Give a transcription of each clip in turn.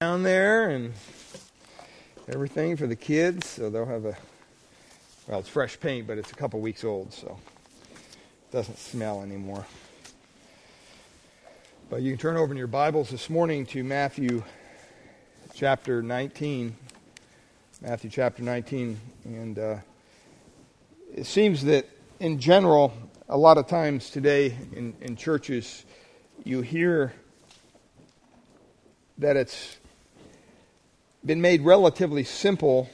down there and everything for the kids. So they'll have a, well, it's fresh paint, but it's a couple weeks old, so it doesn't smell anymore. But you can turn over in your Bibles this morning to Matthew chapter 19. Matthew chapter 19. And uh, it seems that in general, a lot of times today in, in churches, you hear that it's been made relatively simple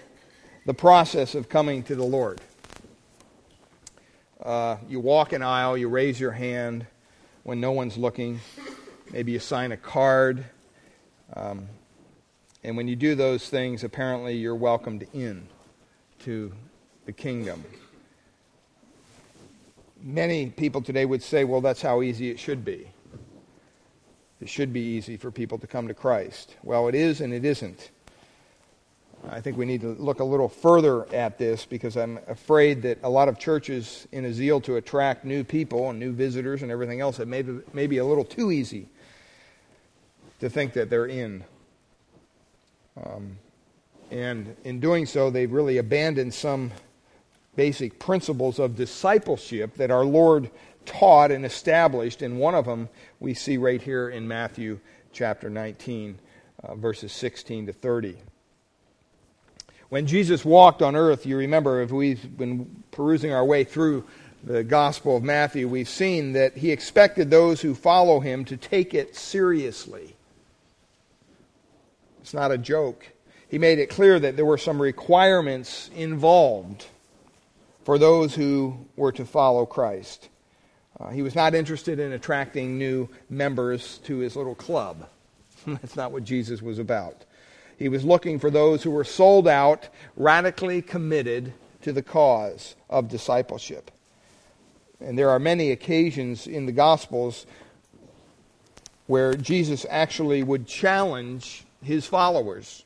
the process of coming to the Lord. Uh, you walk an aisle, you raise your hand when no one's looking, maybe you sign a card. Um, and when you do those things, apparently you're welcomed in to the kingdom. Many people today would say, well, that's how easy it should be. It should be easy for people to come to Christ. Well, it is and it isn't. I think we need to look a little further at this because I'm afraid that a lot of churches, in a zeal to attract new people and new visitors and everything else, it may be, may be a little too easy to think that they're in. Um, and in doing so, they've really abandoned some basic principles of discipleship that our Lord taught and established. And one of them we see right here in Matthew chapter 19, uh, verses 16 to 30. When Jesus walked on earth, you remember, if we've been perusing our way through the Gospel of Matthew, we've seen that he expected those who follow him to take it seriously. It's not a joke. He made it clear that there were some requirements involved for those who were to follow Christ. Uh, he was not interested in attracting new members to his little club. That's not what Jesus was about. He was looking for those who were sold out, radically committed to the cause of discipleship. And there are many occasions in the Gospels where Jesus actually would challenge his followers.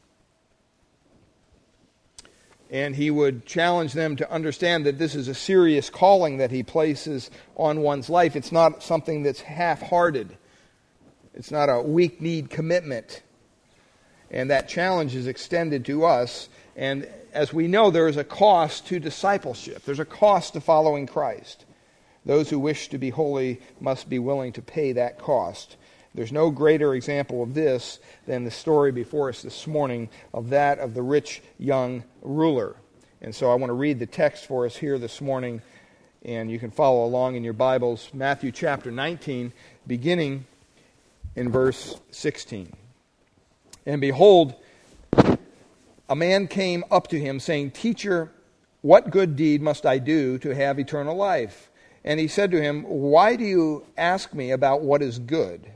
And he would challenge them to understand that this is a serious calling that he places on one's life. It's not something that's half hearted, it's not a weak need commitment. And that challenge is extended to us. And as we know, there is a cost to discipleship, there's a cost to following Christ. Those who wish to be holy must be willing to pay that cost. There's no greater example of this than the story before us this morning of that of the rich young ruler. And so I want to read the text for us here this morning, and you can follow along in your Bibles. Matthew chapter 19, beginning in verse 16. And behold, a man came up to him, saying, Teacher, what good deed must I do to have eternal life? And he said to him, Why do you ask me about what is good?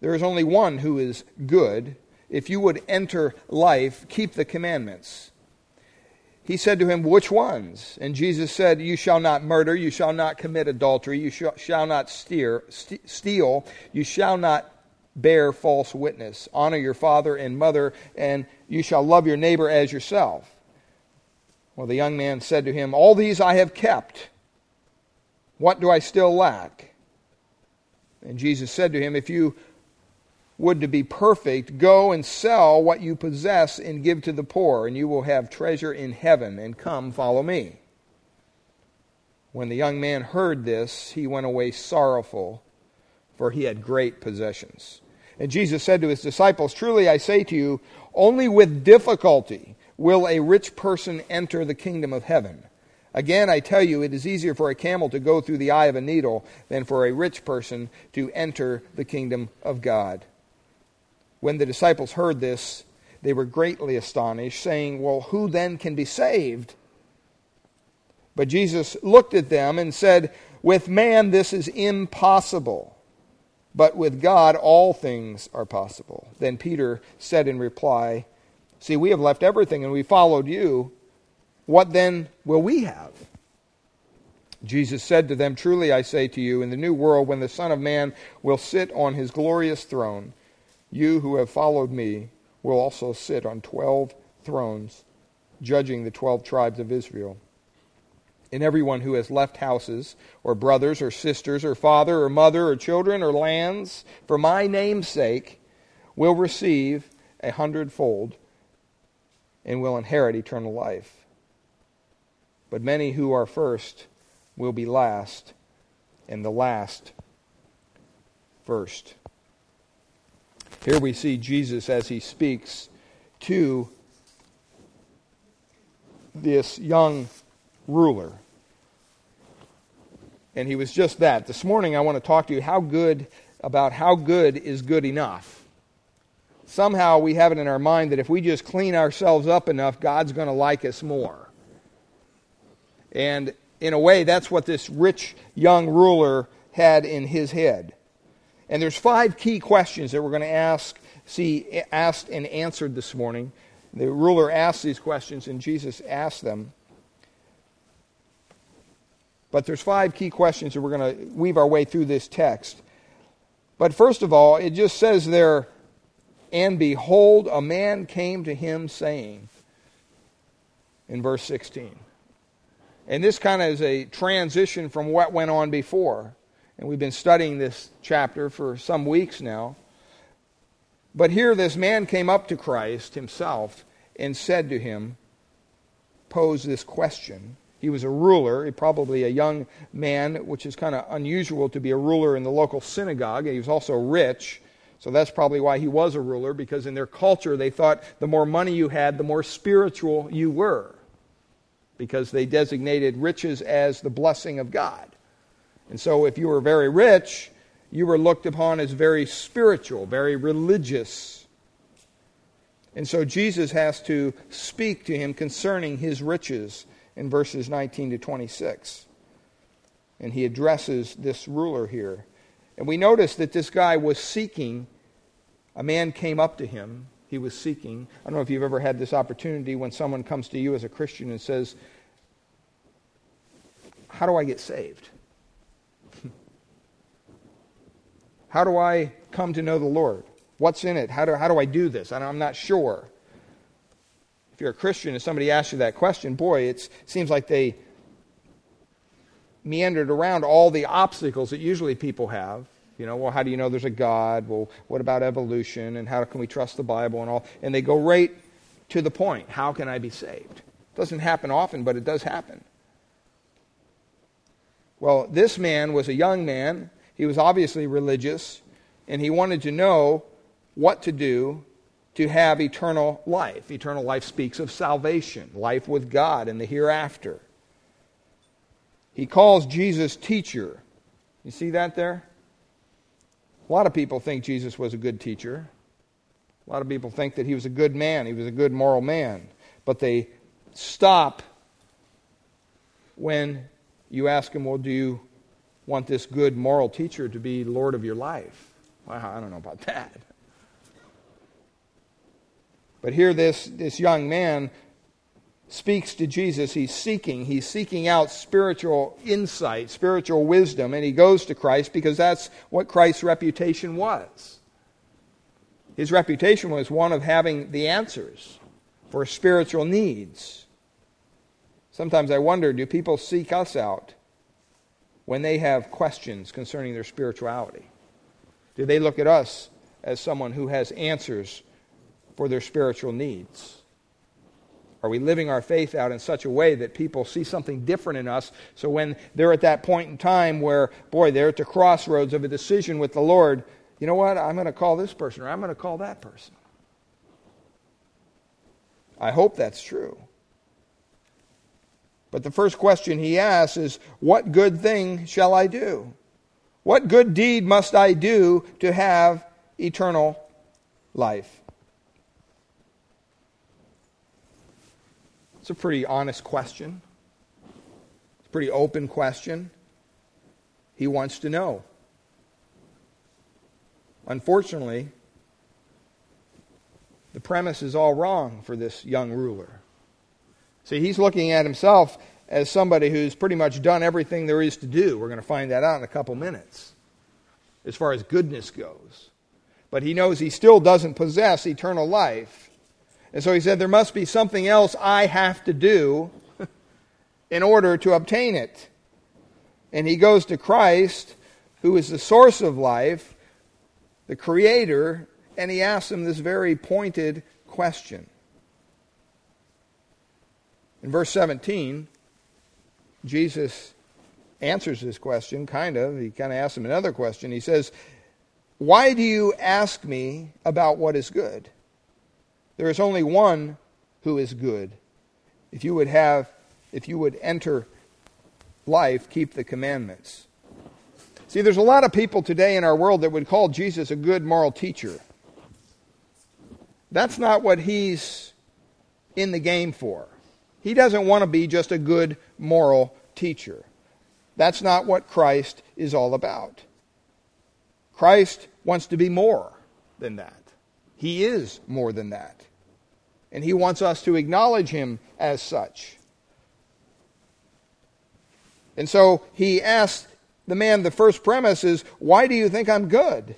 There is only one who is good. If you would enter life, keep the commandments. He said to him, Which ones? And Jesus said, You shall not murder, you shall not commit adultery, you shall not steer, steal, you shall not bear false witness. Honor your father and mother, and you shall love your neighbor as yourself. Well, the young man said to him, All these I have kept. What do I still lack? And Jesus said to him, If you would to be perfect, go and sell what you possess and give to the poor, and you will have treasure in heaven, and come, follow me. When the young man heard this, he went away sorrowful, for he had great possessions. And Jesus said to his disciples, Truly I say to you, only with difficulty will a rich person enter the kingdom of heaven. Again, I tell you, it is easier for a camel to go through the eye of a needle than for a rich person to enter the kingdom of God. When the disciples heard this, they were greatly astonished, saying, Well, who then can be saved? But Jesus looked at them and said, With man this is impossible but with God, all things are possible. Then Peter said in reply, See, we have left everything and we followed you. What then will we have? Jesus said to them, Truly I say to you, in the new world, when the Son of Man will sit on his glorious throne, you who have followed me will also sit on twelve thrones, judging the twelve tribes of Israel and everyone who has left houses, or brothers, or sisters, or father, or mother, or children, or lands, for my name's sake, will receive a hundredfold and will inherit eternal life. But many who are first will be last, and the last first. Here we see Jesus as he speaks to this young ruler. And he was just that. This morning I want to talk to you how good about how good is good enough. Somehow we have it in our mind that if we just clean ourselves up enough, God's going to like us more. And in a way, that's what this rich young ruler had in his head. And there's five key questions that we're going to ask, see asked and answered this morning. The ruler asked these questions, and Jesus asked them. But there's five key questions that we're going to weave our way through this text. But first of all, it just says there, and behold, a man came to him saying, in verse 16. And this kind of is a transition from what went on before. And we've been studying this chapter for some weeks now. But here, this man came up to Christ himself and said to him, Pose this question. He was a ruler, probably a young man, which is kind of unusual to be a ruler in the local synagogue. He was also rich, so that's probably why he was a ruler, because in their culture they thought the more money you had, the more spiritual you were, because they designated riches as the blessing of God. And so if you were very rich, you were looked upon as very spiritual, very religious. And so Jesus has to speak to him concerning his riches in verses 19 to 26. And he addresses this ruler here. And we notice that this guy was seeking, a man came up to him. He was seeking. I don't know if you've ever had this opportunity when someone comes to you as a Christian and says, How do I get saved? How do I come to know the Lord? What's in it? How do, how do I do this? I'm not sure. If you're a Christian and somebody asks you that question, boy, it seems like they meandered around all the obstacles that usually people have. You know, well, how do you know there's a God? Well, what about evolution? And how can we trust the Bible and all? And they go right to the point. How can I be saved? It doesn't happen often, but it does happen. Well, this man was a young man he was obviously religious, and he wanted to know what to do to have eternal life. Eternal life speaks of salvation, life with God in the hereafter. He calls Jesus teacher. You see that there? A lot of people think Jesus was a good teacher. A lot of people think that he was a good man, he was a good moral man. But they stop when you ask them, Well, do you want this good moral teacher to be Lord of your life. Well, I don't know about that. But here, this, this young man speaks to Jesus. He's seeking. He's seeking out spiritual insight, spiritual wisdom, and he goes to Christ because that's what Christ's reputation was. His reputation was one of having the answers for spiritual needs. Sometimes I wonder do people seek us out when they have questions concerning their spirituality? Do they look at us as someone who has answers for their spiritual needs? Are we living our faith out in such a way that people see something different in us? So when they're at that point in time where, boy, they're at the crossroads of a decision with the Lord, you know what? I'm going to call this person or I'm going to call that person. I hope that's true. But the first question he asks is, What good thing shall I do? What good deed must I do to have eternal life? It's a pretty honest question. It's a pretty open question. He wants to know. Unfortunately, the premise is all wrong for this young ruler. See, he's looking at himself as somebody who's pretty much done everything there is to do. We're going to find that out in a couple minutes as far as goodness goes. But he knows he still doesn't possess eternal life. And so he said, There must be something else I have to do in order to obtain it. And he goes to Christ, who is the source of life, the Creator, and he asks him this very pointed question. In verse 17, Jesus answers this question, kind of. He kind of asks him another question. He says, Why do you ask me about what is good? There is only one who is good. If you would have, if you would enter life, keep the commandments. See, there's a lot of people today in our world that would call Jesus a good moral teacher. That's not what he's in the game for. He doesn't want to be just a good moral teacher. That's not what Christ is all about. Christ wants to be more than that. He is more than that. And he wants us to acknowledge him as such. And so he asks the man, the first premise is, Why do you think I'm good?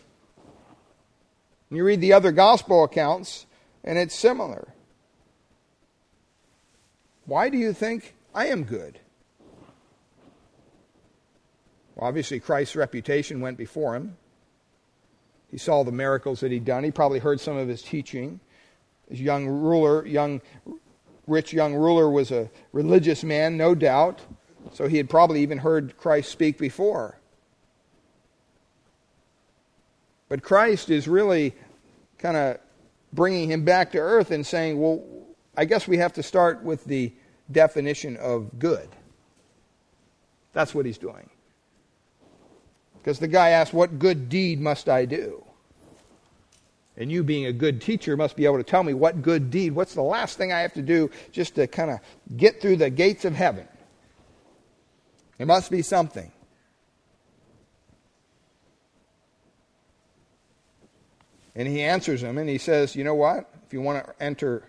And you read the other gospel accounts, and it's similar. Why do you think I am good? Well, obviously, Christ's reputation went before him. He saw the miracles that he'd done. He probably heard some of his teaching. His young ruler, young, rich young ruler, was a religious man, no doubt. So he had probably even heard Christ speak before. But Christ is really kind of bringing him back to earth and saying, well, I guess we have to start with the definition of good. That's what he's doing. Because the guy asked, What good deed must I do? And you, being a good teacher, must be able to tell me what good deed, what's the last thing I have to do just to kind of get through the gates of heaven? There must be something. And he answers him and he says, You know what? If you want to enter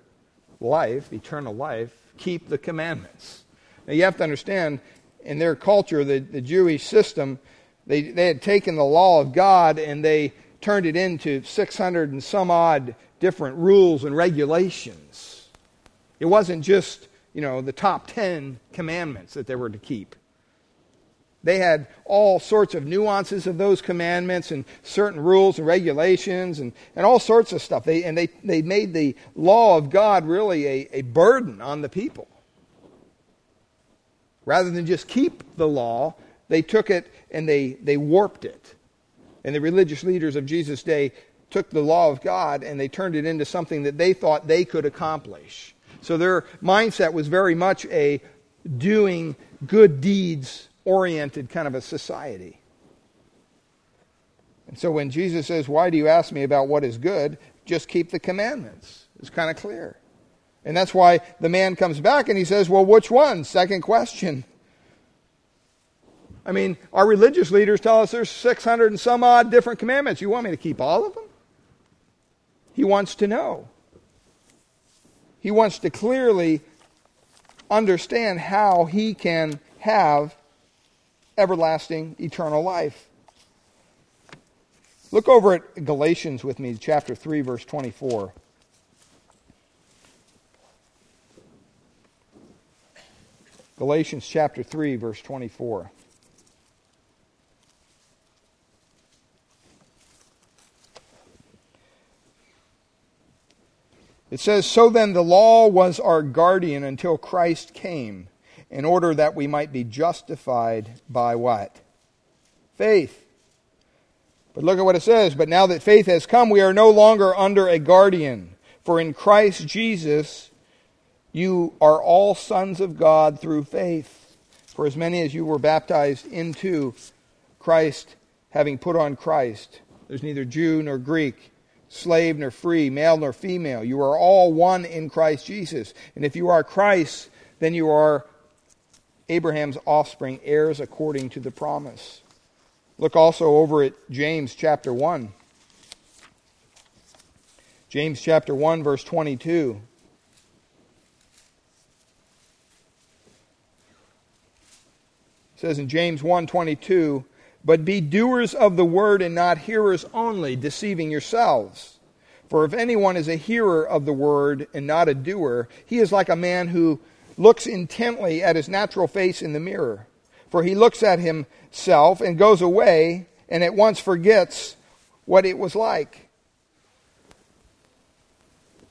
life, eternal life, keep the commandments. Now you have to understand, in their culture, the, the Jewish system, they, they had taken the law of God and they turned it into 600 and some odd different rules and regulations. It wasn't just, you know, the top 10 commandments that they were to keep. They had all sorts of nuances of those commandments and certain rules and regulations and, and all sorts of stuff. They, and they, they made the law of God really a, a burden on the people. Rather than just keep the law, they took it and they, they warped it. And the religious leaders of Jesus' day took the law of God and they turned it into something that they thought they could accomplish. So their mindset was very much a doing good deeds oriented kind of a society. And so when Jesus says, Why do you ask me about what is good? Just keep the commandments. It's kind of clear. And that's why the man comes back and he says, Well, which one? Second question. I mean, our religious leaders tell us there's 600 and some odd different commandments. You want me to keep all of them? He wants to know. He wants to clearly understand how he can have everlasting, eternal life. Look over at Galatians with me, chapter 3, verse 24. Galatians chapter 3, verse 24. It says, So then the law was our guardian until Christ came in order that we might be justified by what? Faith. But look at what it says. But now that faith has come, we are no longer under a guardian. For in Christ Jesus, you are all sons of God through faith. For as many as you were baptized into Christ, having put on Christ, there's neither Jew nor Greek, slave nor free, male nor female. You are all one in Christ Jesus. And if you are Christ, then you are Abraham's offspring, heirs according to the promise. Look also over at James chapter 1. James chapter 1 verse 22. It says in James 1:22, "But be doers of the word and not hearers only, deceiving yourselves. For if anyone is a hearer of the word and not a doer, he is like a man who looks intently at his natural face in the mirror. For he looks at himself and goes away and at once forgets what it was like.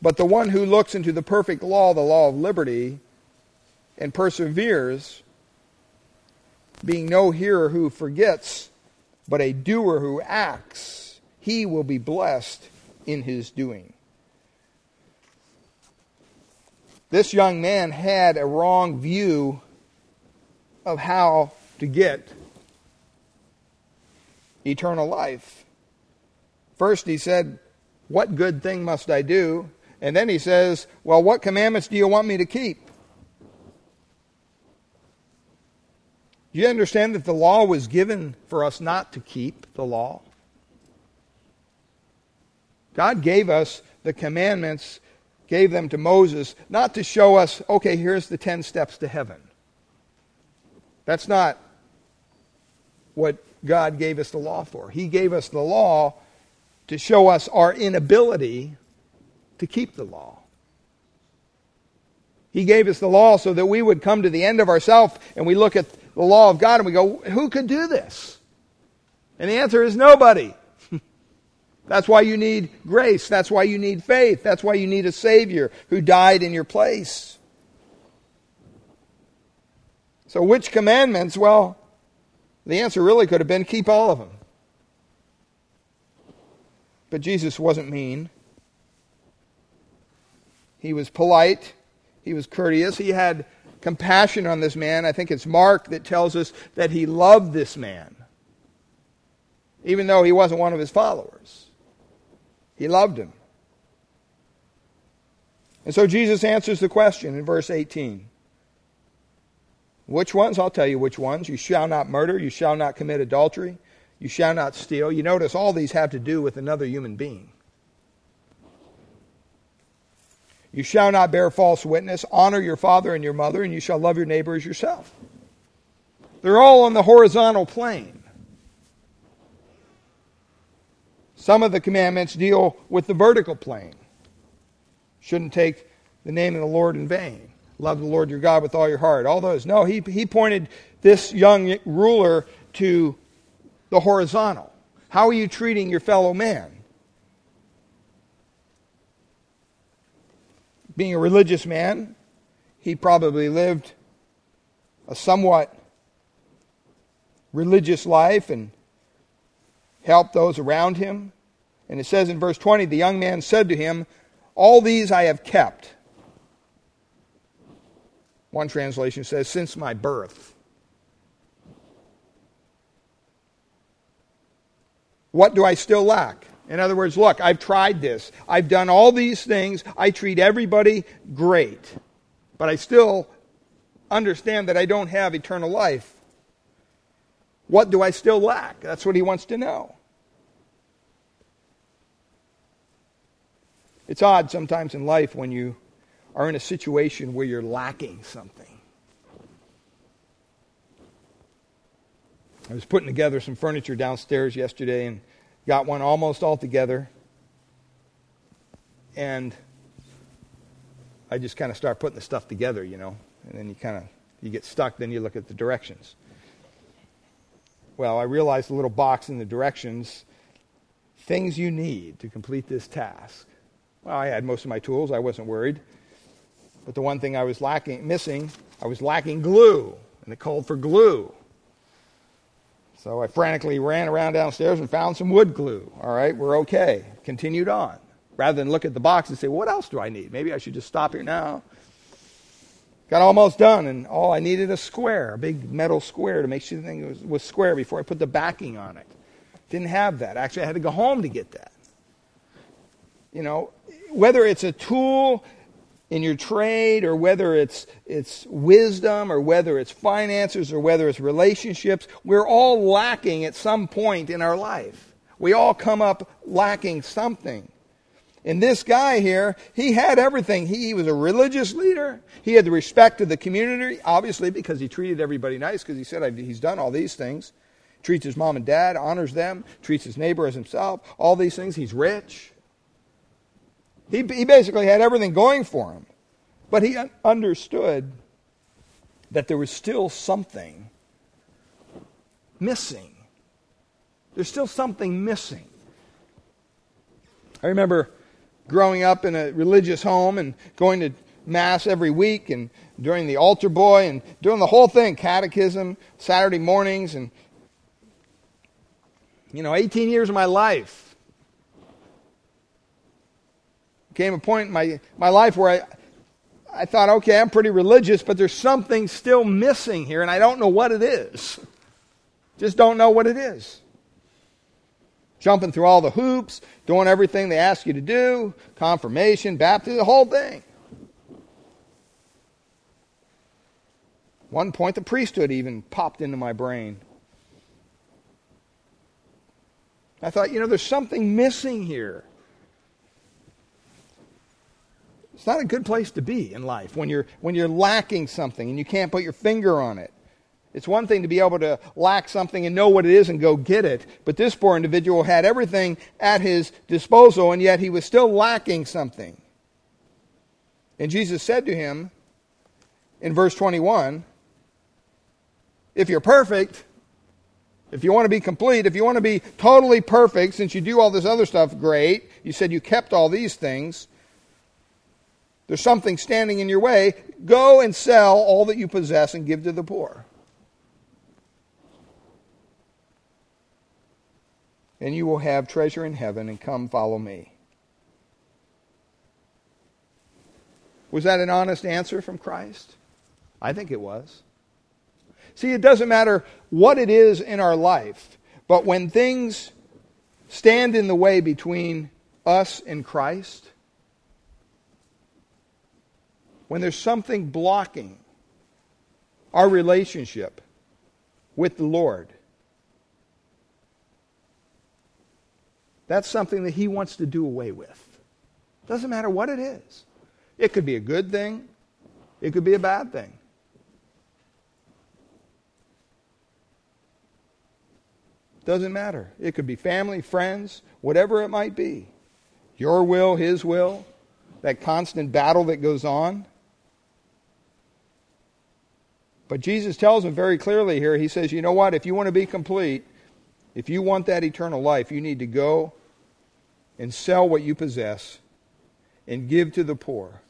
But the one who looks into the perfect law, the law of liberty, and perseveres, being no hearer who forgets, but a doer who acts, he will be blessed in his doing. This young man had a wrong view of how to get eternal life. First, he said, What good thing must I do? And then he says, Well, what commandments do you want me to keep? Do you understand that the law was given for us not to keep the law? God gave us the commandments, gave them to Moses, not to show us, okay, here's the 10 steps to heaven. That's not what God gave us the law for. He gave us the law to show us our inability to keep the law. He gave us the law so that we would come to the end of ourselves and we look at the law of God and we go, who could do this? And the answer is nobody. That's why you need grace. That's why you need faith. That's why you need a Savior who died in your place. So, which commandments? Well, the answer really could have been keep all of them. But Jesus wasn't mean. He was polite. He was courteous. He had compassion on this man. I think it's Mark that tells us that he loved this man, even though he wasn't one of his followers. He loved him. And so Jesus answers the question in verse 18. Which ones? I'll tell you which ones. You shall not murder. You shall not commit adultery. You shall not steal. You notice all these have to do with another human being. You shall not bear false witness. Honor your father and your mother, and you shall love your neighbor as yourself. They're all on the horizontal plane. Some of the commandments deal with the vertical plane. Shouldn't take the name of the Lord in vain. Love the Lord your God with all your heart. All those. No, he, he pointed this young ruler to the horizontal. How are you treating your fellow man? Being a religious man, he probably lived a somewhat religious life and helped those around him. And it says in verse 20 the young man said to him, All these I have kept. One translation says, Since my birth. What do I still lack? In other words, look, I've tried this. I've done all these things. I treat everybody great. But I still understand that I don't have eternal life. What do I still lack? That's what he wants to know. It's odd sometimes in life when you are in a situation where you're lacking something. I was putting together some furniture downstairs yesterday and got one almost all together. And I just kind of start putting the stuff together, you know. And then you kind of you get stuck, then you look at the directions. Well, I realized the little box in the directions things you need to complete this task. Well, I had most of my tools, I wasn't worried. But the one thing I was lacking missing, I was lacking glue, and it called for glue. So I frantically ran around downstairs and found some wood glue. All right, we're okay. Continued on. Rather than look at the box and say, what else do I need? Maybe I should just stop here now. Got almost done, and all I needed a square, a big metal square to make sure the thing was, was square before I put the backing on it. Didn't have that. Actually, I had to go home to get that. You know, whether it's a tool in your trade or whether it's, it's wisdom or whether it's finances or whether it's relationships, we're all lacking at some point in our life. We all come up lacking something. And this guy here, he had everything. He, he was a religious leader. He had the respect of the community, obviously, because he treated everybody nice, because he said he's done all these things. Treats his mom and dad, honors them, treats his neighbor as himself, all these things. He's rich. He, he basically had everything going for him. But he understood that there was still something missing. There's still something missing. I remember growing up in a religious home and going to Mass every week and during the altar boy and doing the whole thing catechism, Saturday mornings, and, you know, 18 years of my life. Came a point in my, my life where I, I thought, okay, I'm pretty religious, but there's something still missing here, and I don't know what it is. Just don't know what it is jumping through all the hoops, doing everything they ask you to do, confirmation, baptism, the whole thing. One point, the priesthood even popped into my brain. I thought, you know, there's something missing here. It's not a good place to be in life when you're, when you're lacking something and you can't put your finger on it. It's one thing to be able to lack something and know what it is and go get it, but this poor individual had everything at his disposal, and yet he was still lacking something. And Jesus said to him in verse 21 If you're perfect, if you want to be complete, if you want to be totally perfect, since you do all this other stuff, great. You said you kept all these things. There's something standing in your way. Go and sell all that you possess and give to the poor. and you will have treasure in heaven, and come follow me. Was that an honest answer from Christ? I think it was. See, it doesn't matter what it is in our life, but when things stand in the way between us and Christ, when there's something blocking our relationship with the Lord, That's something that he wants to do away with. Doesn't matter what it is. It could be a good thing, it could be a bad thing. Doesn't matter. It could be family, friends, whatever it might be. Your will, his will, that constant battle that goes on. But Jesus tells him very clearly here, he says, you know what? If you want to be complete, if you want that eternal life, you need to go and sell what you possess and give to the poor.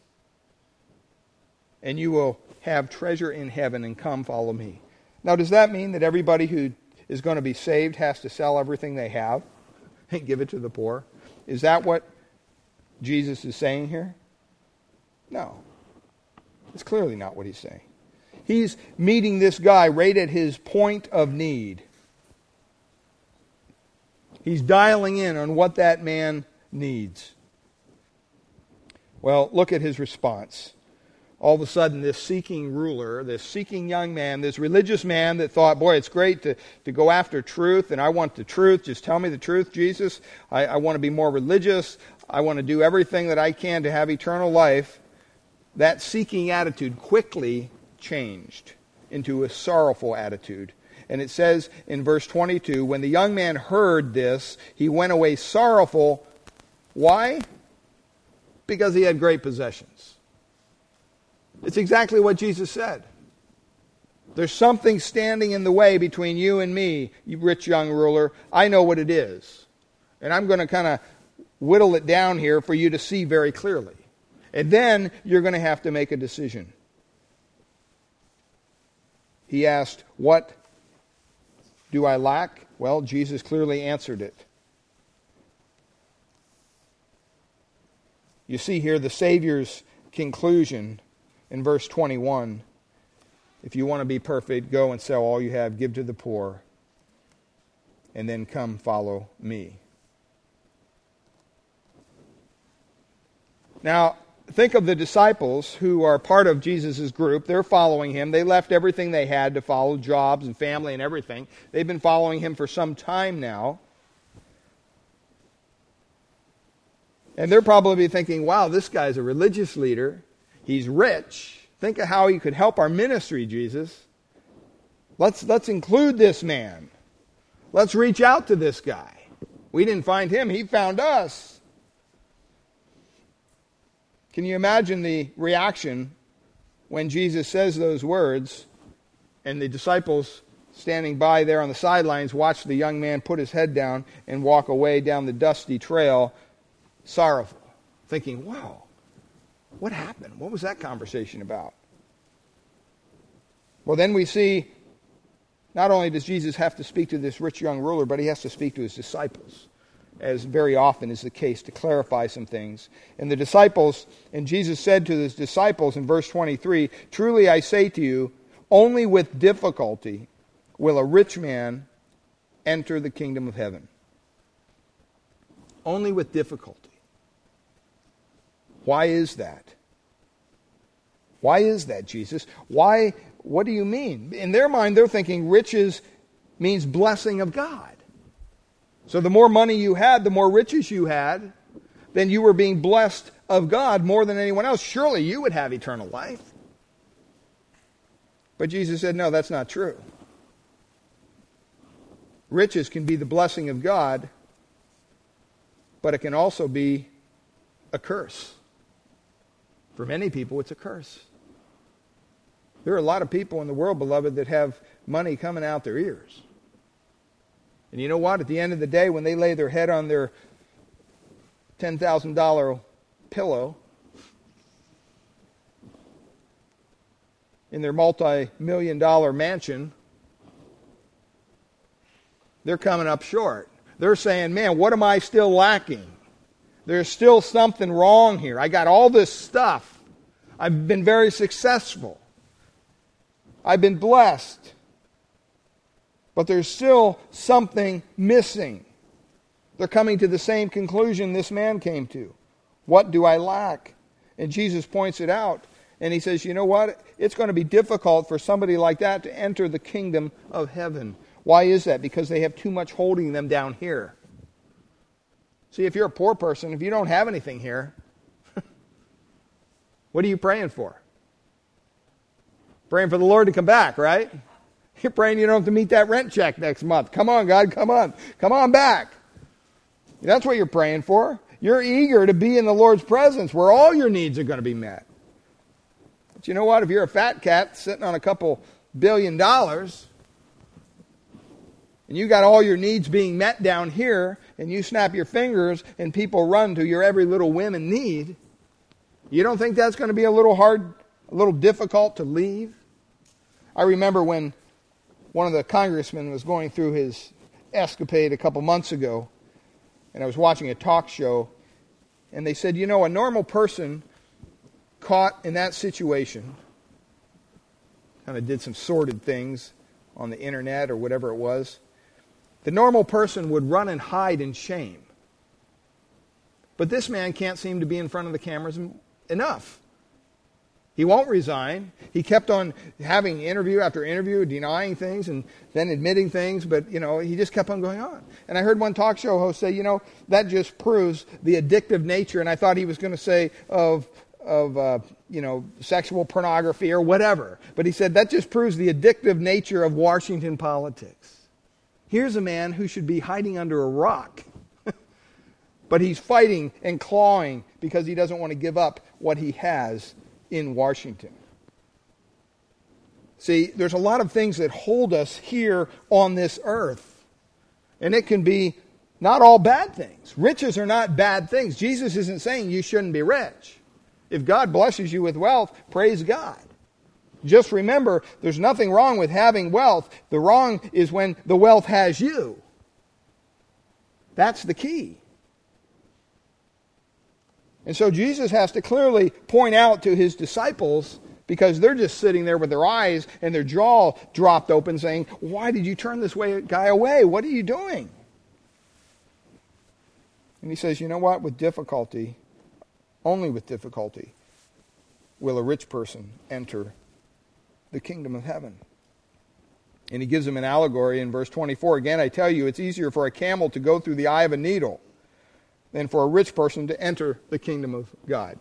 And you will have treasure in heaven and come follow me. Now, does that mean that everybody who is going to be saved has to sell everything they have and give it to the poor? Is that what Jesus is saying here? No. It's clearly not what he's saying. He's meeting this guy right at his point of need. He's dialing in on what that man needs. Well, look at his response. All of a sudden, this seeking ruler, this seeking young man, this religious man that thought, boy, it's great to, to go after truth, and I want the truth. Just tell me the truth, Jesus. I, I want to be more religious. I want to do everything that I can to have eternal life. That seeking attitude quickly changed into a sorrowful attitude and it says in verse 22 when the young man heard this, he went away sorrowful. Why? Because he had great possessions. It's exactly what Jesus said. There's something standing in the way between you and me, you rich young ruler. I know what it is. And I'm going to kind of whittle it down here for you to see very clearly. And then you're going to have to make a decision. He asked, What do I lack? Well, Jesus clearly answered it. You see here the Savior's conclusion in verse 21. If you want to be perfect, go and sell all you have, give to the poor, and then come follow me. Now, think of the disciples who are part of Jesus' group. They're following him. They left everything they had to follow jobs and family and everything. They've been following him for some time now. And they're probably thinking, wow, this guy's a religious leader. He's rich. Think of how he could help our ministry, Jesus. Let's, let's include this man. Let's reach out to this guy. We didn't find him, he found us. Can you imagine the reaction when Jesus says those words and the disciples standing by there on the sidelines watch the young man put his head down and walk away down the dusty trail sorrowful? thinking, wow, what happened? What was that conversation about? Well, then we see not only does Jesus have to speak to this rich young ruler, but he has to speak to his disciples, as very often is the case, to clarify some things. And the disciples, and Jesus said to his disciples in verse 23 Truly I say to you, only with difficulty will a rich man enter the kingdom of heaven. Only with difficulty. Why is that? Why is that, Jesus? Why what do you mean? In their mind, they're thinking riches means blessing of God. So the more money you had, the more riches you had, then you were being blessed of God more than anyone else. Surely you would have eternal life. But Jesus said, no, that's not true. Riches can be the blessing of God, but it can also be a curse. For many people, it's a curse. There are a lot of people in the world, beloved, that have money coming out their ears. And you know what? At the end of the day, when they lay their head on their $10,000 pillow in their multi million dollar mansion, they're coming up short. They're saying, man, what am I still lacking? There's still something wrong here. I got all this stuff. I've been very successful. I've been blessed. But there's still something missing. They're coming to the same conclusion this man came to. What do I lack? And Jesus points it out. And he says, You know what? It's going to be difficult for somebody like that to enter the kingdom of heaven. Why is that? Because they have too much holding them down here. See, if you're a poor person, if you don't have anything here, what are you praying for? Praying for the Lord to come back, right? You're praying you don't have to meet that rent check next month. Come on, God, come on. Come on back. That's what you're praying for. You're eager to be in the Lord's presence where all your needs are going to be met. But you know what? If you're a fat cat sitting on a couple billion dollars and you got all your needs being met down here and you snap your fingers and people run to your every little whim and need, you don't think that's going to be a little hard, a little difficult to leave? I remember when one of the congressmen was going through his escapade a couple months ago, and I was watching a talk show, and they said, you know, a normal person caught in that situation kind of did some sordid things on the internet or whatever it was. The normal person would run and hide in shame. But this man can't seem to be in front of the cameras enough. He won't resign. He kept on having interview after interview, denying things and then admitting things, but you know, he just kept on going on. And I heard one talk show host say, you know, that just proves the addictive nature, and I thought he was going to say of of uh, you know sexual pornography or whatever, but he said that just proves the addictive nature of Washington politics. Here's a man who should be hiding under a rock. but he's fighting and clawing because he doesn't want to give up what he has in Washington. See, there's a lot of things that hold us here on this earth. And it can be not all bad things. Riches are not bad things. Jesus isn't saying you shouldn't be rich. If God blesses you with wealth, praise God. Just remember, there's nothing wrong with having wealth. The wrong is when the wealth has you. That's the key. And so Jesus has to clearly point out to his disciples because they're just sitting there with their eyes and their jaw dropped open saying, Why did you turn this way, guy away? What are you doing? And he says, You know what? With difficulty, only with difficulty, will a rich person enter the kingdom of heaven. And he gives them an allegory in verse 24. Again, I tell you, it's easier for a camel to go through the eye of a needle than for a rich person to enter the kingdom of God.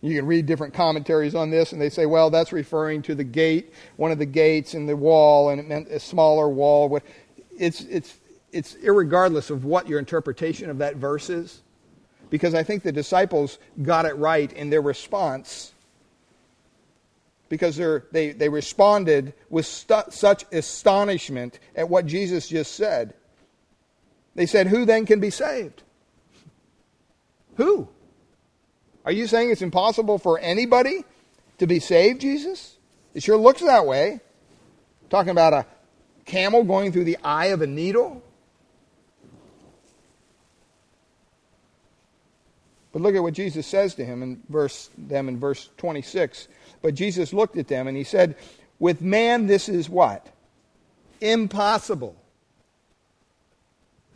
You can read different commentaries on this, and they say, well, that's referring to the gate, one of the gates in the wall, and it meant a smaller wall. It's, it's, it's irregardless of what your interpretation of that verse is, because I think the disciples got it right in their response, because they, they responded with stu- such astonishment at what Jesus just said they said, Who then can be saved? Who? Are you saying it's impossible for anybody to be saved, Jesus? It sure looks that way. Talking about a camel going through the eye of a needle? But look at what Jesus says to him in verse them in verse 26. But Jesus looked at them and he said, "With man this is what? Impossible."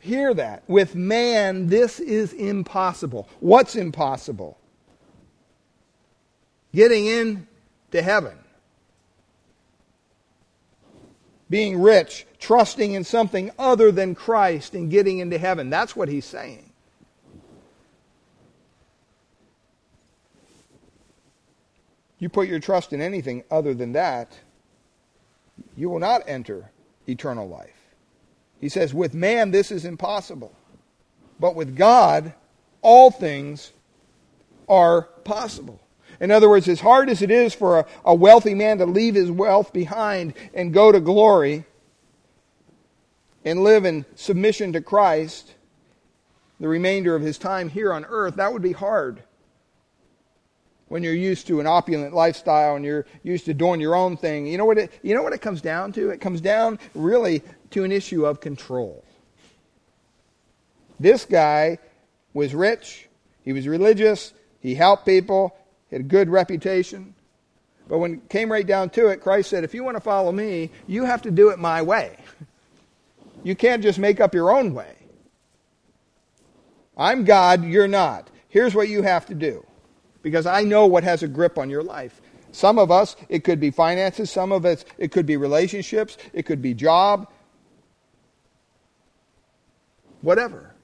Hear that. With man this is impossible. What's impossible? Getting in to heaven. Being rich, trusting in something other than Christ and getting into heaven. That's what he's saying. you put your trust in anything other than that, you will not enter eternal life. He says, with man, this is impossible. But with God, all things are possible. In other words, as hard as it is for a, a, wealthy man to leave his wealth behind and go to glory and live in submission to Christ the remainder of his time here on earth, that would be hard when you're used to an opulent lifestyle and you're used to doing your own thing. You know what it, you know what it comes down to? It comes down really to an issue of control. This guy was rich, he was religious, he helped people, had a good reputation. But when it came right down to it, Christ said, if you want to follow me, you have to do it my way. You can't just make up your own way. I'm God, you're not. Here's what you have to do because I know what has a grip on your life. Some of us, it could be finances. Some of us, it could be relationships. It could be job. Whatever.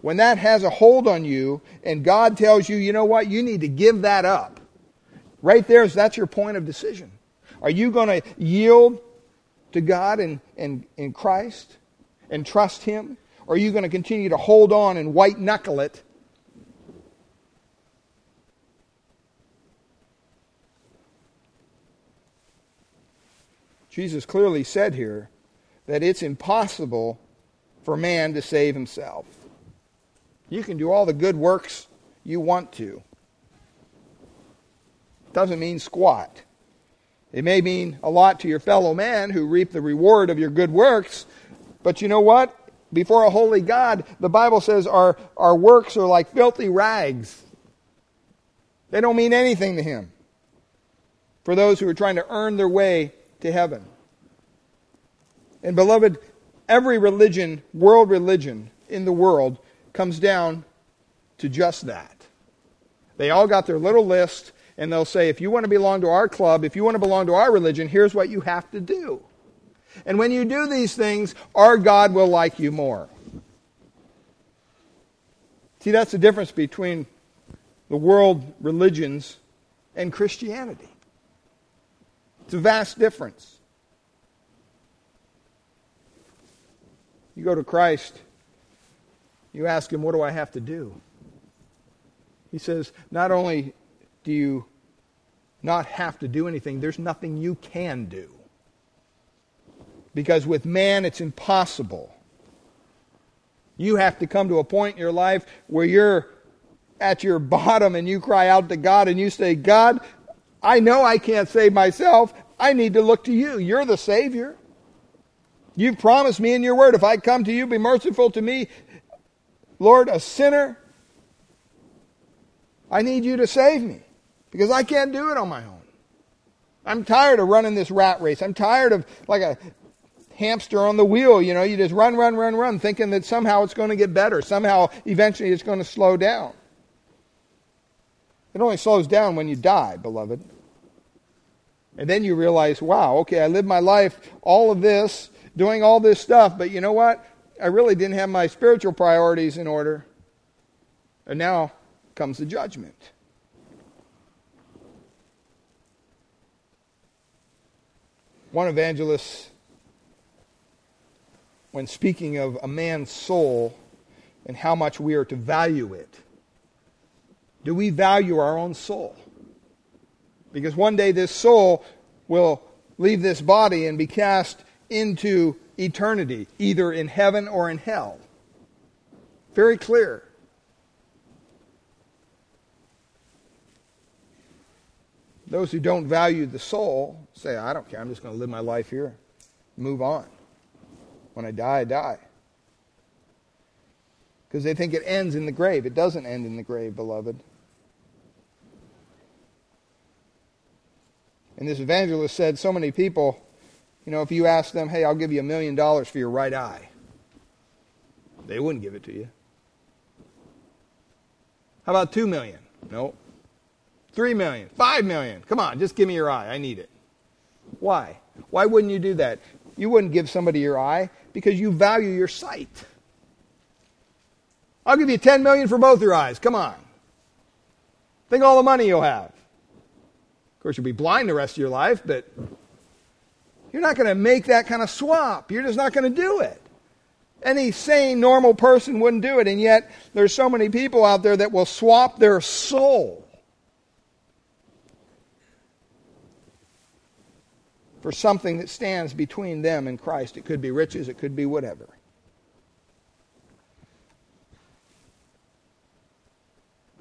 When that has a hold on you and God tells you, you know what, you need to give that up. Right there, that's your point of decision. Are you going to yield to God and, and, and Christ and trust Him? Or are you going to continue to hold on and white knuckle it Jesus clearly said here that it's impossible for man to save himself. You can do all the good works you want to. Doesn't mean squat. It may mean a lot to your fellow man who reap the reward of your good works, but you know what? Before a holy God, the Bible says our, our works are like filthy rags. They don't mean anything to him for those who are trying to earn their way to heaven. And beloved, every religion, world religion in the world, comes down to just that. They all got their little list, and they'll say, if you want to belong to our club, if you want to belong to our religion, here's what you have to do. And when you do these things, our God will like you more. See, that's the difference between the world religions and Christianity. It's a vast difference. You go to Christ, you ask him, What do I have to do? He says, Not only do you not have to do anything, there's nothing you can do. Because with man, it's impossible. You have to come to a point in your life where you're at your bottom and you cry out to God and you say, God, I know I can't save myself. I need to look to you. You're the Savior. You've promised me in your word, if I come to you, be merciful to me, Lord, a sinner. I need you to save me because I can't do it on my own. I'm tired of running this rat race. I'm tired of like a hamster on the wheel. You know, you just run, run, run, run, thinking that somehow it's going to get better. Somehow, eventually, it's going to slow down. It only slows down when you die, beloved. And then you realize, wow, okay, I lived my life, all of this, doing all this stuff, but you know what? I really didn't have my spiritual priorities in order. And now comes the judgment. One evangelist, when speaking of a man's soul and how much we are to value it, do we value our own soul? Because one day this soul will leave this body and be cast into eternity, either in heaven or in hell. Very clear. Those who don't value the soul say, I don't care, I'm just going to live my life here, move on. When I die, I die. Because they think it ends in the grave. It doesn't end in the grave, beloved. And this evangelist said so many people you know, if you ask them, hey, I'll give you a million dollars for your right eye, they wouldn't give it to you. How about two million? No. Three million? Five million? Come on, just give me your eye. I need it. Why? Why wouldn't you do that? You wouldn't give somebody your eye because you value your sight. I'll give you 10 million for both your eyes. Come on. Think all the money you'll have. Of course, you'll be blind the rest of your life, but you're not going to make that kind of swap. You're just not going to do it. Any sane, normal person wouldn't do it, and yet there's so many people out there that will swap their soul for something that stands between them and Christ. It could be riches, it could be whatever.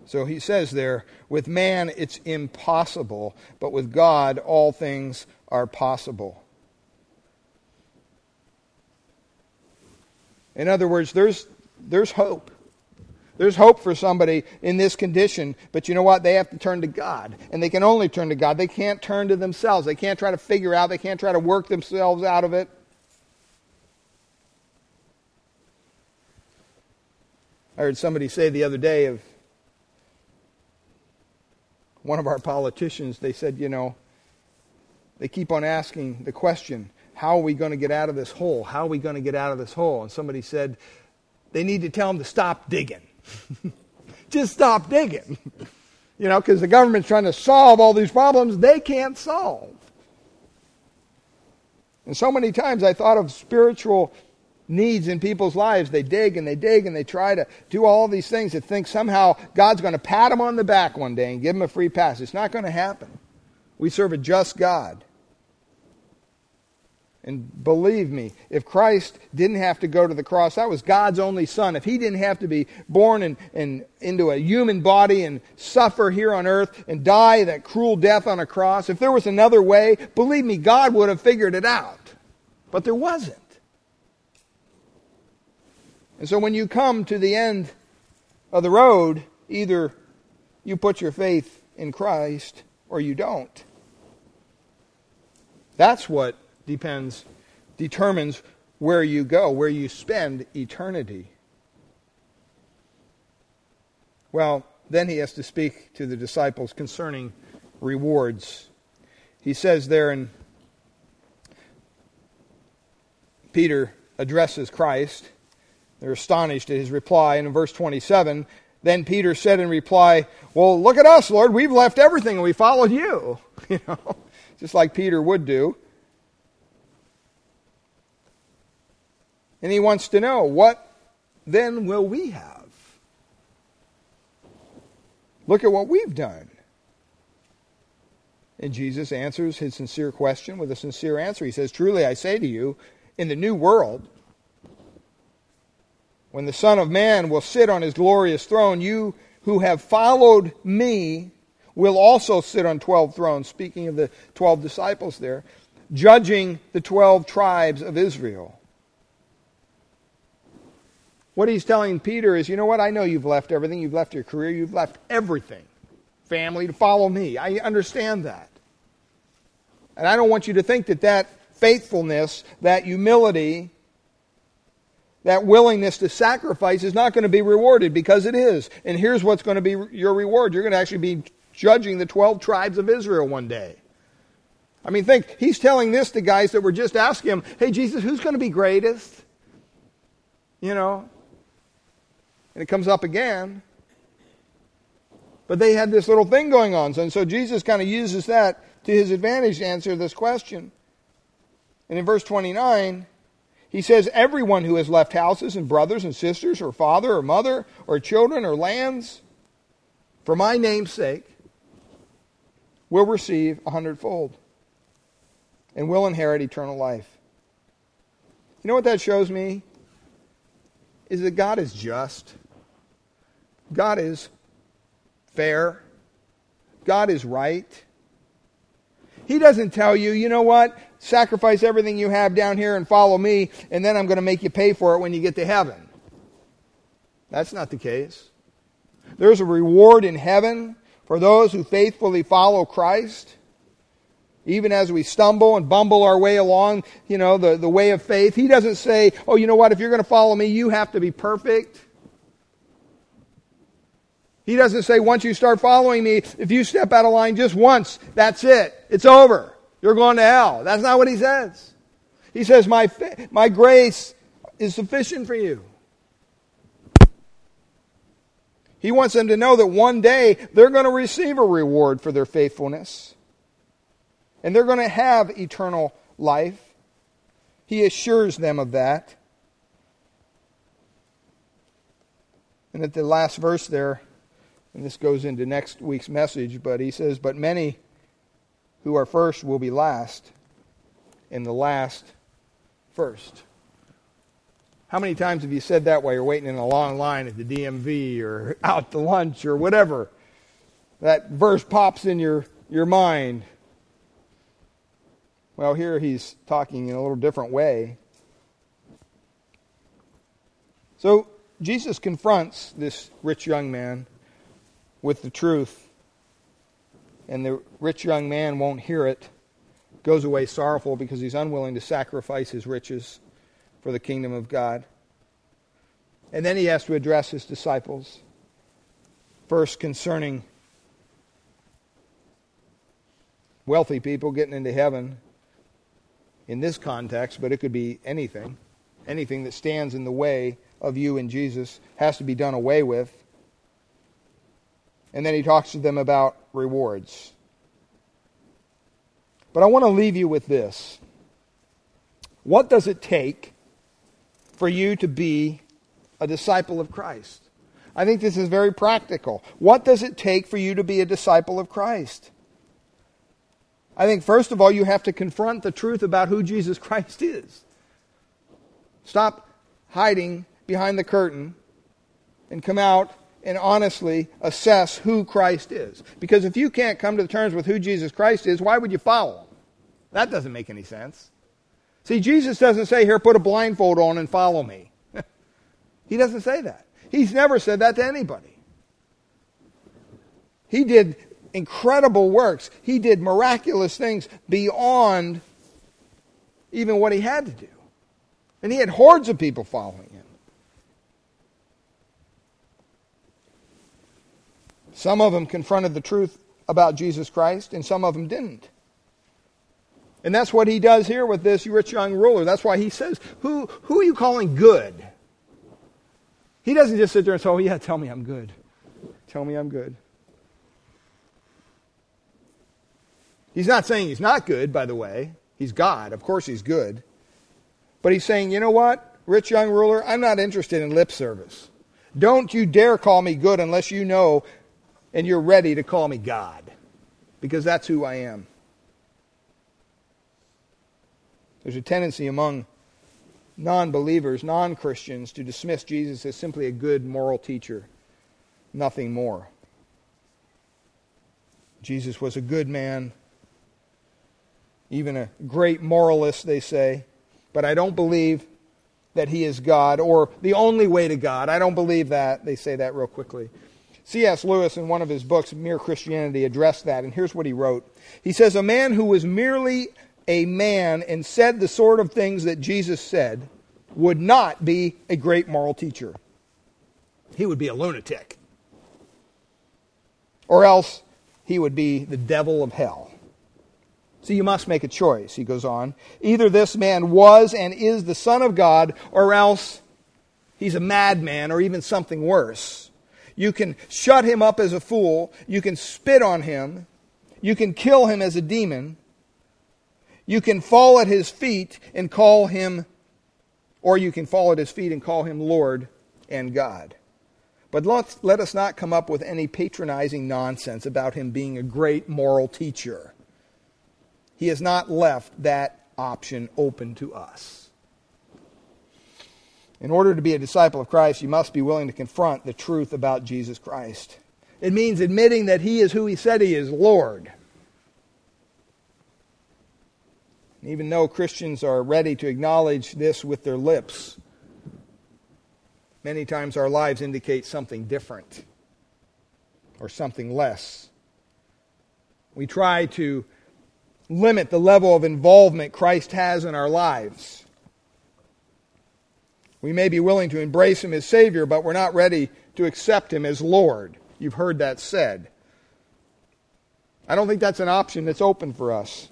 So he says there, with man it's impossible, but with God all things are possible. In other words, there's, there's hope. There's hope for somebody in this condition, but you know what? They have to turn to God. And they can only turn to God. They can't turn to themselves. They can't try to figure out, they can't try to work themselves out of it. I heard somebody say the other day of one of our politicians, they said, you know, they keep on asking the question, how are we going to get out of this hole? How are we going to get out of this hole? And somebody said, they need to tell them to stop digging. Just stop digging. you know, because the government's trying to solve all these problems they can't solve. And so many times I thought of spiritual needs in people's lives. They dig and they dig and they try to do all these things that think somehow God's going to pat them on the back one day and give them a free pass. It's not going to happen. We serve a just God. And believe me, if Christ didn't have to go to the cross, that was God's only son. If he didn't have to be born in, in, into a human body and suffer here on earth and die that cruel death on a cross, if there was another way, believe me, God would have figured it out. But there wasn't. And so when you come to the end of the road, either you put your faith in Christ or you don't. That's what depends, determines where you go, where you spend eternity. Well, then he has to speak to the disciples concerning rewards. He says there in Peter addresses Christ. They're astonished at his reply. And in verse 27, then Peter said in reply, Well, look at us, Lord. We've left everything and we followed you. You know, just like Peter would do. And he wants to know, what then will we have? Look at what we've done. And Jesus answers his sincere question with a sincere answer. He says, Truly I say to you, in the new world, when the Son of Man will sit on his glorious throne, you who have followed me will also sit on 12 thrones, speaking of the 12 disciples there, judging the 12 tribes of Israel. What he's telling Peter is, you know what? I know you've left everything. You've left your career. You've left everything. Family to follow me. I understand that. And I don't want you to think that that faithfulness, that humility, that willingness to sacrifice is not going to be rewarded because it is. And here's what's going to be your reward. You're going to actually be judging the 12 tribes of Israel one day. I mean, think, he's telling this to guys that were just asking him, hey, Jesus, who's going to be greatest? You know, and it comes up again. But they had this little thing going on. And so Jesus kind of uses that to his advantage to answer this question. And in verse 29, he says, Everyone who has left houses and brothers and sisters, or father or mother, or children or lands, for my name's sake, will receive a hundredfold and will inherit eternal life. You know what that shows me? Is that God is just. God is fair. God is right. He doesn't tell you, you know what? Sacrifice everything you have down here and follow me, and then I'm going to make you pay for it when you get to heaven. That's not the case. There's a reward in heaven for those who faithfully follow Christ. Even as we stumble and bumble our way along, you know, the, the way of faith, he doesn't say, oh, you know what, if you're going to follow me, you have to be perfect. He doesn't say, once you start following me, if you step out of line just once, that's it. It's over. You're going to hell. That's not what he says. He says, my, my grace is sufficient for you. He wants them to know that one day they're going to receive a reward for their faithfulness. And they're going to have eternal life. He assures them of that. And at the last verse there, and this goes into next week's message, but he says, But many who are first will be last, and the last first. How many times have you said that while you're waiting in a long line at the DMV or out to lunch or whatever? That verse pops in your, your mind. Well, here he's talking in a little different way. So Jesus confronts this rich young man with the truth, and the rich young man won't hear it, goes away sorrowful because he's unwilling to sacrifice his riches for the kingdom of God. And then he has to address his disciples. First, concerning wealthy people getting into heaven in this context, but it could be anything. Anything that stands in the way of you and Jesus has to be done away with. And then he talks to them about rewards. But I want to leave you with this. What does it take for you to be a disciple of Christ? I think this is very practical. What does it take for you to be a disciple of Christ? I think, first of all, you have to confront the truth about who Jesus Christ is. Stop hiding behind the curtain and come out and honestly assess who Christ is. Because if you can't come to terms with who Jesus Christ is, why would you follow him? That doesn't make any sense. See, Jesus doesn't say, Here, put a blindfold on and follow me. he doesn't say that. He's never said that to anybody. He did incredible works, he did miraculous things beyond even what he had to do. And he had hordes of people following him. Some of them confronted the truth about Jesus Christ, and some of them didn't. And that's what he does here with this rich young ruler. That's why he says, Who, who are you calling good? He doesn't just sit there and say, Oh, yeah, tell me I'm good. Tell me I'm good. He's not saying he's not good, by the way. He's God. Of course he's good. But he's saying, You know what, rich young ruler, I'm not interested in lip service. Don't you dare call me good unless you know and you're ready to call me God. Because that's who I am. There's a tendency among non believers, non Christians, to dismiss Jesus as simply a good moral teacher, nothing more. Jesus was a good man, even a great moralist, they say, but I don't believe that he is God or the only way to God. I don't believe that. They say that real quickly. C.S. Lewis, in one of his books, Mere Christianity, addressed that, and here's what he wrote. He says, A man who was merely a man and said the sort of things that Jesus said would not be a great moral teacher. He would be a lunatic. Or else he would be the devil of hell. So you must make a choice, he goes on. Either this man was and is the Son of God, or else he's a madman or even something worse. You can shut him up as a fool, you can spit on him, you can kill him as a demon, you can fall at his feet and call him, or you can fall at his feet and call him Lord and God. But let let us not come up with any patronizing nonsense about him being a great moral teacher. He has not left that option open to us. In order to be a disciple of Christ, you must be willing to confront the truth about Jesus Christ. It means admitting that he is who he said he is, Lord. Even though Christians are ready to acknowledge this with their lips, many times our lives indicate something different or something less. We try to limit the level of involvement Christ has in our lives. We may be willing to embrace Him as Savior, but we're not ready to accept Him as Lord. You've heard that said. I don't think that's an option that's open for us.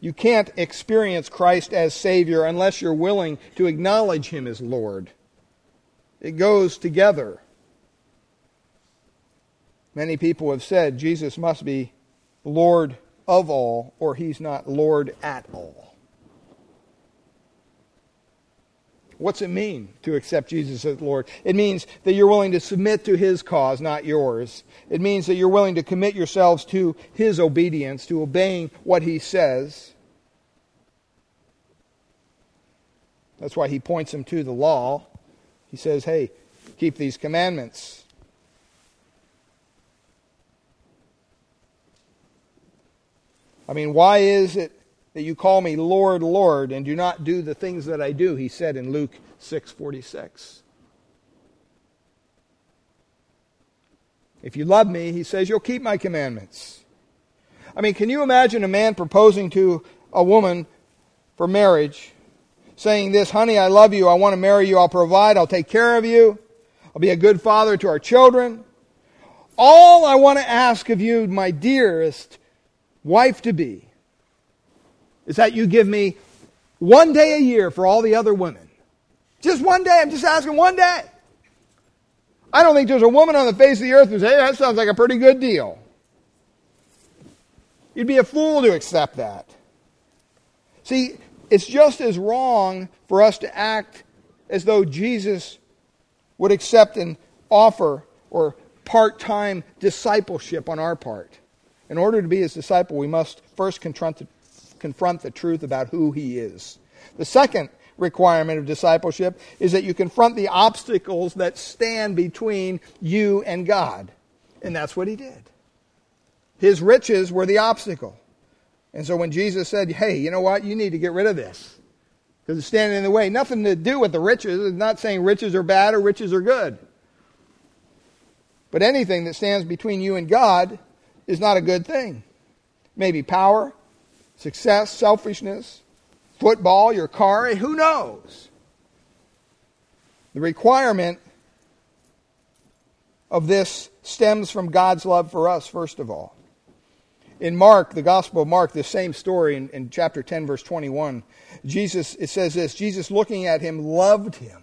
You can't experience Christ as Savior unless you're willing to acknowledge Him as Lord. It goes together. Many people have said Jesus must be Lord of all, or He's not Lord at all. What's it mean to accept Jesus as Lord? It means that you're willing to submit to His cause, not yours. It means that you're willing to commit yourselves to His obedience, to obeying what He says. That's why He points them to the law. He says, hey, keep these commandments. I mean, why is it that you call me Lord, Lord, and do not do the things that I do, he said in Luke 6:46. If you love me, he says, you'll keep my commandments. I mean, can you imagine a man proposing to a woman for marriage, saying this, honey, I love you, I want to marry you, I'll provide, I'll take care of you, I'll be a good father to our children. All I want to ask of you, my dearest wife to be, is that you give me one day a year for all the other women. Just one day. I'm just asking one day. I don't think there's a woman on the face of the earth who says, hey, that sounds like a pretty good deal. You'd be a fool to accept that. See, it's just as wrong for us to act as though Jesus would accept an offer or part time discipleship on our part. In order to be his disciple, we must first confront the confront the truth about who he is. The second requirement of discipleship is that you confront the obstacles that stand between you and God. And that's what he did. His riches were the obstacle. And so when Jesus said, hey, you know what? You need to get rid of this because it's standing in the way. Nothing to do with the riches. It's not saying riches are bad or riches are good. But anything that stands between you and God is not a good thing. Maybe power, success, selfishness, football, your car, eh, who knows? The requirement of this stems from God's love for us, first of all. In Mark, the Gospel of Mark, the same story in, in chapter 10, verse 21, Jesus, it says this Jesus looking at him loved him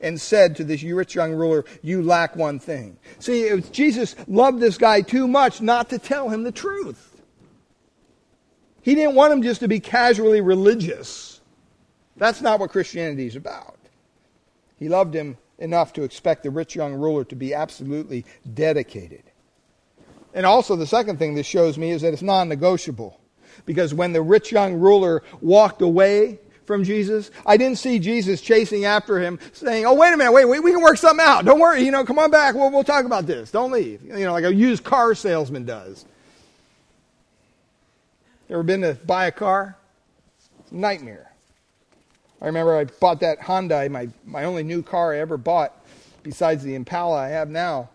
and said to this rich young ruler, You lack one thing. See, Jesus loved this guy too much not to tell him the truth. He didn't want him just to be casually religious. That's not what Christianity is about. He loved him enough to expect the rich young ruler to be absolutely dedicated. And also, the second thing this shows me is that it's non negotiable. Because when the rich young ruler walked away from Jesus, I didn't see Jesus chasing after him saying, Oh, wait a minute, wait, wait we can work something out. Don't worry, you know, come on back. We'll, we'll talk about this. Don't leave. You know, like a used car salesman does. Ever been to buy a car? A nightmare. I remember I bought that Hyundai, my, my only new car I ever bought, besides the Impala I have now.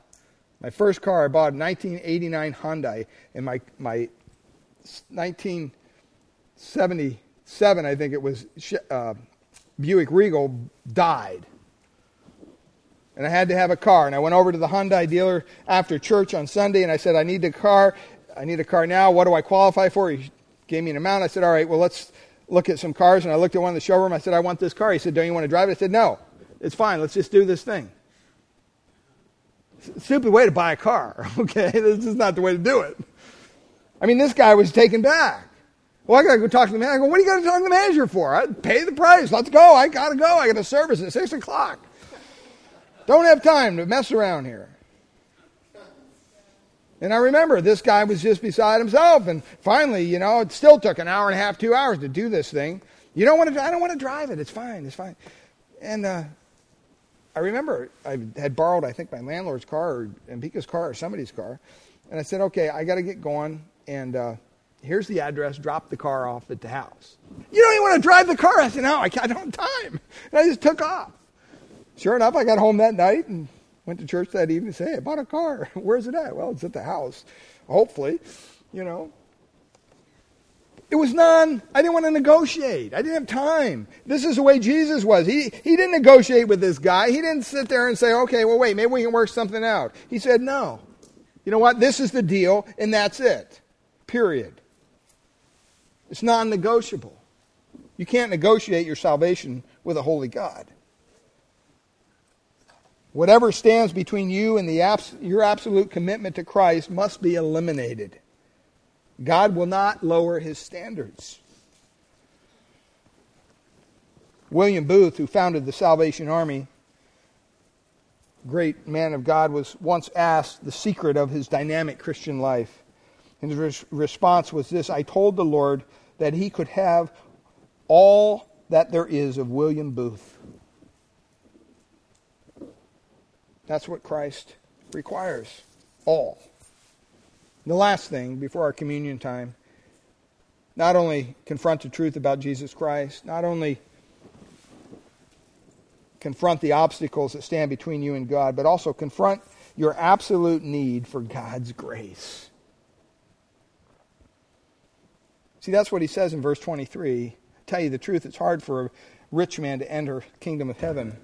My first car I bought a 1989 Hyundai, and my, my 1977, I think it was, uh, Buick Regal died. And I had to have a car. And I went over to the Hyundai dealer after church on Sunday, and I said, I need a car. I need a car now. What do I qualify for? He gave me an amount. I said, all right, well, let's look at some cars. And I looked at one in the showroom. I said, I want this car. He said, don't you want to drive it? I said, no, it's fine. Let's just do this thing. Stupid way to buy a car, okay? This is not the way to do it. I mean, this guy was taken back. Well, I got to go talk to the manager. I go, what do you got to talk to the manager for? I pay the price. Let's go. I got to go. I got a service at 6 o'clock. Don't have time to mess around here. And I remember this guy was just beside himself. And finally, you know, it still took an hour and a half, two hours to do this thing. You don't want to, I don't want to drive it. It's fine. It's fine. And uh, I remember I had borrowed, I think, my landlord's car or Ambika's car or somebody's car. And I said, okay, I got to get going. And uh, Here's the address. Drop the car off at the house. You don't even want to drive the car. I said, no, I, I don't have time. And I just took off. Sure enough, I got home that night and went to church that evening and said, hey, I bought a car. Where's it at? Well, it's at the house. Hopefully, you know. It was none. I didn't want to negotiate. I didn't have time. This is the way Jesus was. He, he didn't negotiate with this guy. He didn't sit there and say, okay, well, wait, maybe we can work something out. He said, no. You know what? This is the deal, and that's it. Period. It's non negotiable. You can't negotiate your salvation with a holy God. Whatever stands between you and abs- your absolute commitment to Christ must be eliminated. God will not lower his standards. William Booth, who founded the Salvation Army, great man of God, was once asked the secret of his dynamic Christian life. And his res- response was this I told the Lord that he could have all that there is of William Booth. That's what Christ requires. All. The last thing before our communion time not only confront the truth about Jesus Christ, not only confront the obstacles that stand between you and God, but also confront your absolute need for God's grace. See, that's what he says in verse 23. I tell you the truth, it's hard for a rich man to enter the kingdom of heaven.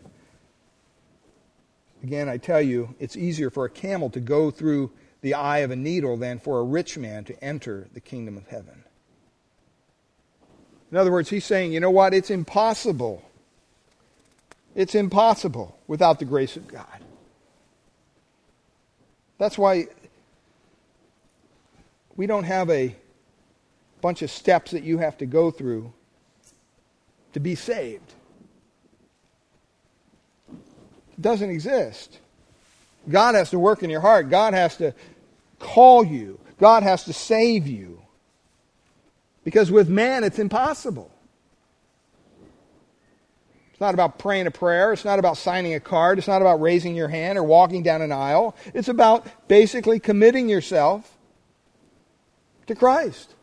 Again, I tell you, it's easier for a camel to go through the eye of a needle than for a rich man to enter the kingdom of heaven. In other words, he's saying, you know what? It's impossible. It's impossible without the grace of God. That's why we don't have a bunch of steps that you have to go through to be saved. It doesn't exist. God has to work in your heart. God has to call you. God has to save you. Because with man, it's impossible. It's not about praying a prayer. It's not about signing a card. It's not about raising your hand or walking down an aisle. It's about basically committing yourself to Christ.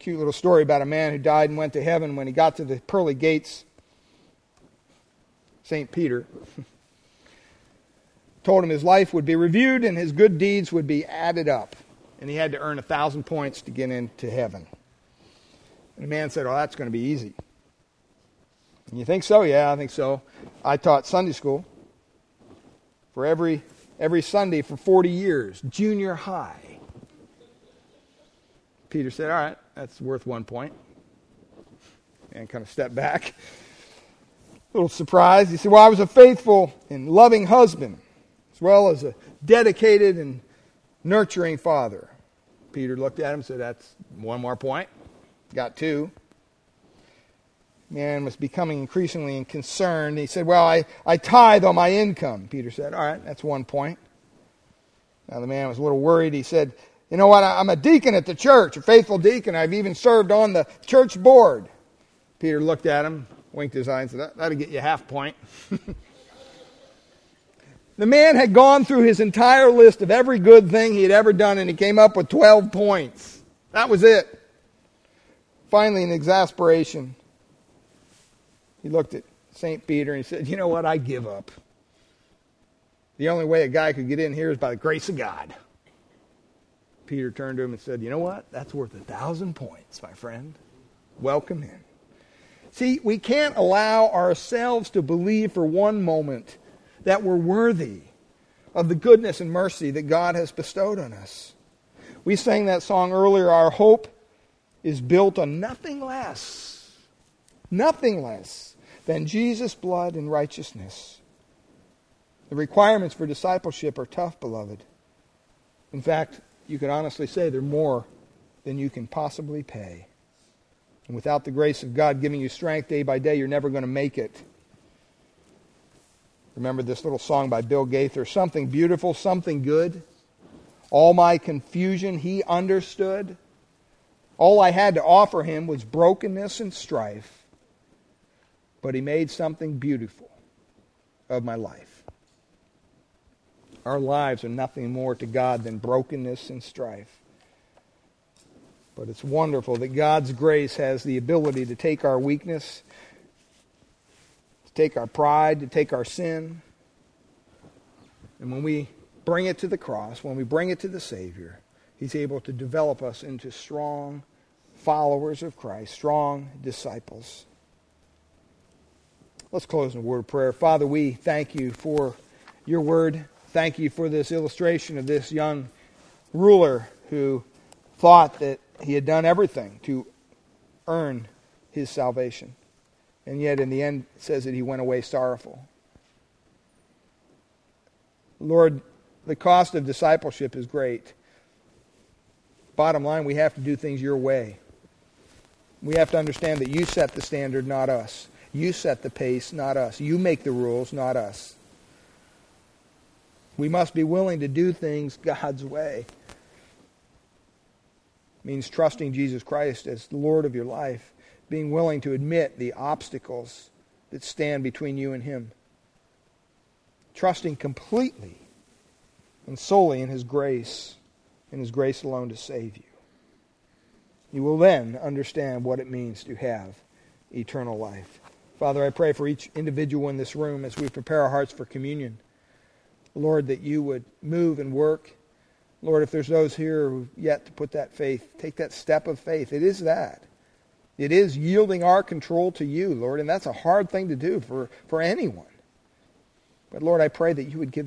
Cute little story about a man who died and went to heaven when he got to the pearly gates St. Peter, told him his life would be reviewed and his good deeds would be added up. And he had to earn a thousand points to get into heaven. And the man said, Oh, that's going to be easy. And you think so? Yeah, I think so. I taught Sunday school for every, every Sunday for 40 years, junior high. Peter said, All right, that's worth one point. And kind of stepped back little surprised. He said, Well, I was a faithful and loving husband, as well as a dedicated and nurturing father. Peter looked at him and said, That's one more point. Got two. Man was becoming increasingly concerned. He said, Well, I, I tithe on my income. Peter said, All right, that's one point. Now the man was a little worried. He said, You know what? I'm a deacon at the church, a faithful deacon. I've even served on the church board. Peter looked at him, winked his eye and said, that, That'll get you half point. the man had gone through his entire list of every good thing he had ever done, and he came up with 12 points. That was it. Finally, in exasperation, he looked at St. Peter and he said, You know what? I give up. The only way a guy could get in here is by the grace of God. Peter turned to him and said, You know what? That's worth a thousand points, my friend. Welcome in. See, we can't allow ourselves to believe for one moment that we're worthy of the goodness and mercy that God has bestowed on us. We sang that song earlier. Our hope is built on nothing less, nothing less than Jesus' blood and righteousness. The requirements for discipleship are tough, beloved. In fact, you could honestly say they're more than you can possibly pay. And without the grace of God giving you strength day by day, you're never going to make it. Remember this little song by Bill Gaither something beautiful, something good. All my confusion he understood. All I had to offer him was brokenness and strife. But he made something beautiful of my life. Our lives are nothing more to God than brokenness and strife. But it's wonderful that God's grace has the ability to take our weakness, to take our pride, to take our sin, and when we bring it to the cross, when we bring it to the Savior, He's able to develop us into strong followers of Christ, strong disciples. Let's close in a word of prayer. Father, we thank you for your word. Thank you for this illustration of this young ruler who thought that he had done everything to earn his salvation. And yet, in the end, says that he went away sorrowful. Lord, the cost of discipleship is great. Bottom line, we have to do things your way. We have to understand that you set the standard, not us. You set the pace, not us. You make the rules, not us. We must be willing to do things God's way. Means trusting Jesus Christ as the Lord of your life, being willing to admit the obstacles that stand between you and Him, trusting completely and solely in His grace, in His grace alone to save you. You will then understand what it means to have eternal life. Father, I pray for each individual in this room as we prepare our hearts for communion. Lord, that you would move and work. Lord, if there's those here who yet to put that faith, take that step of faith. It is that. It is yielding our control to you, Lord, and that's a hard thing to do for, for anyone. But Lord, I pray that you would give them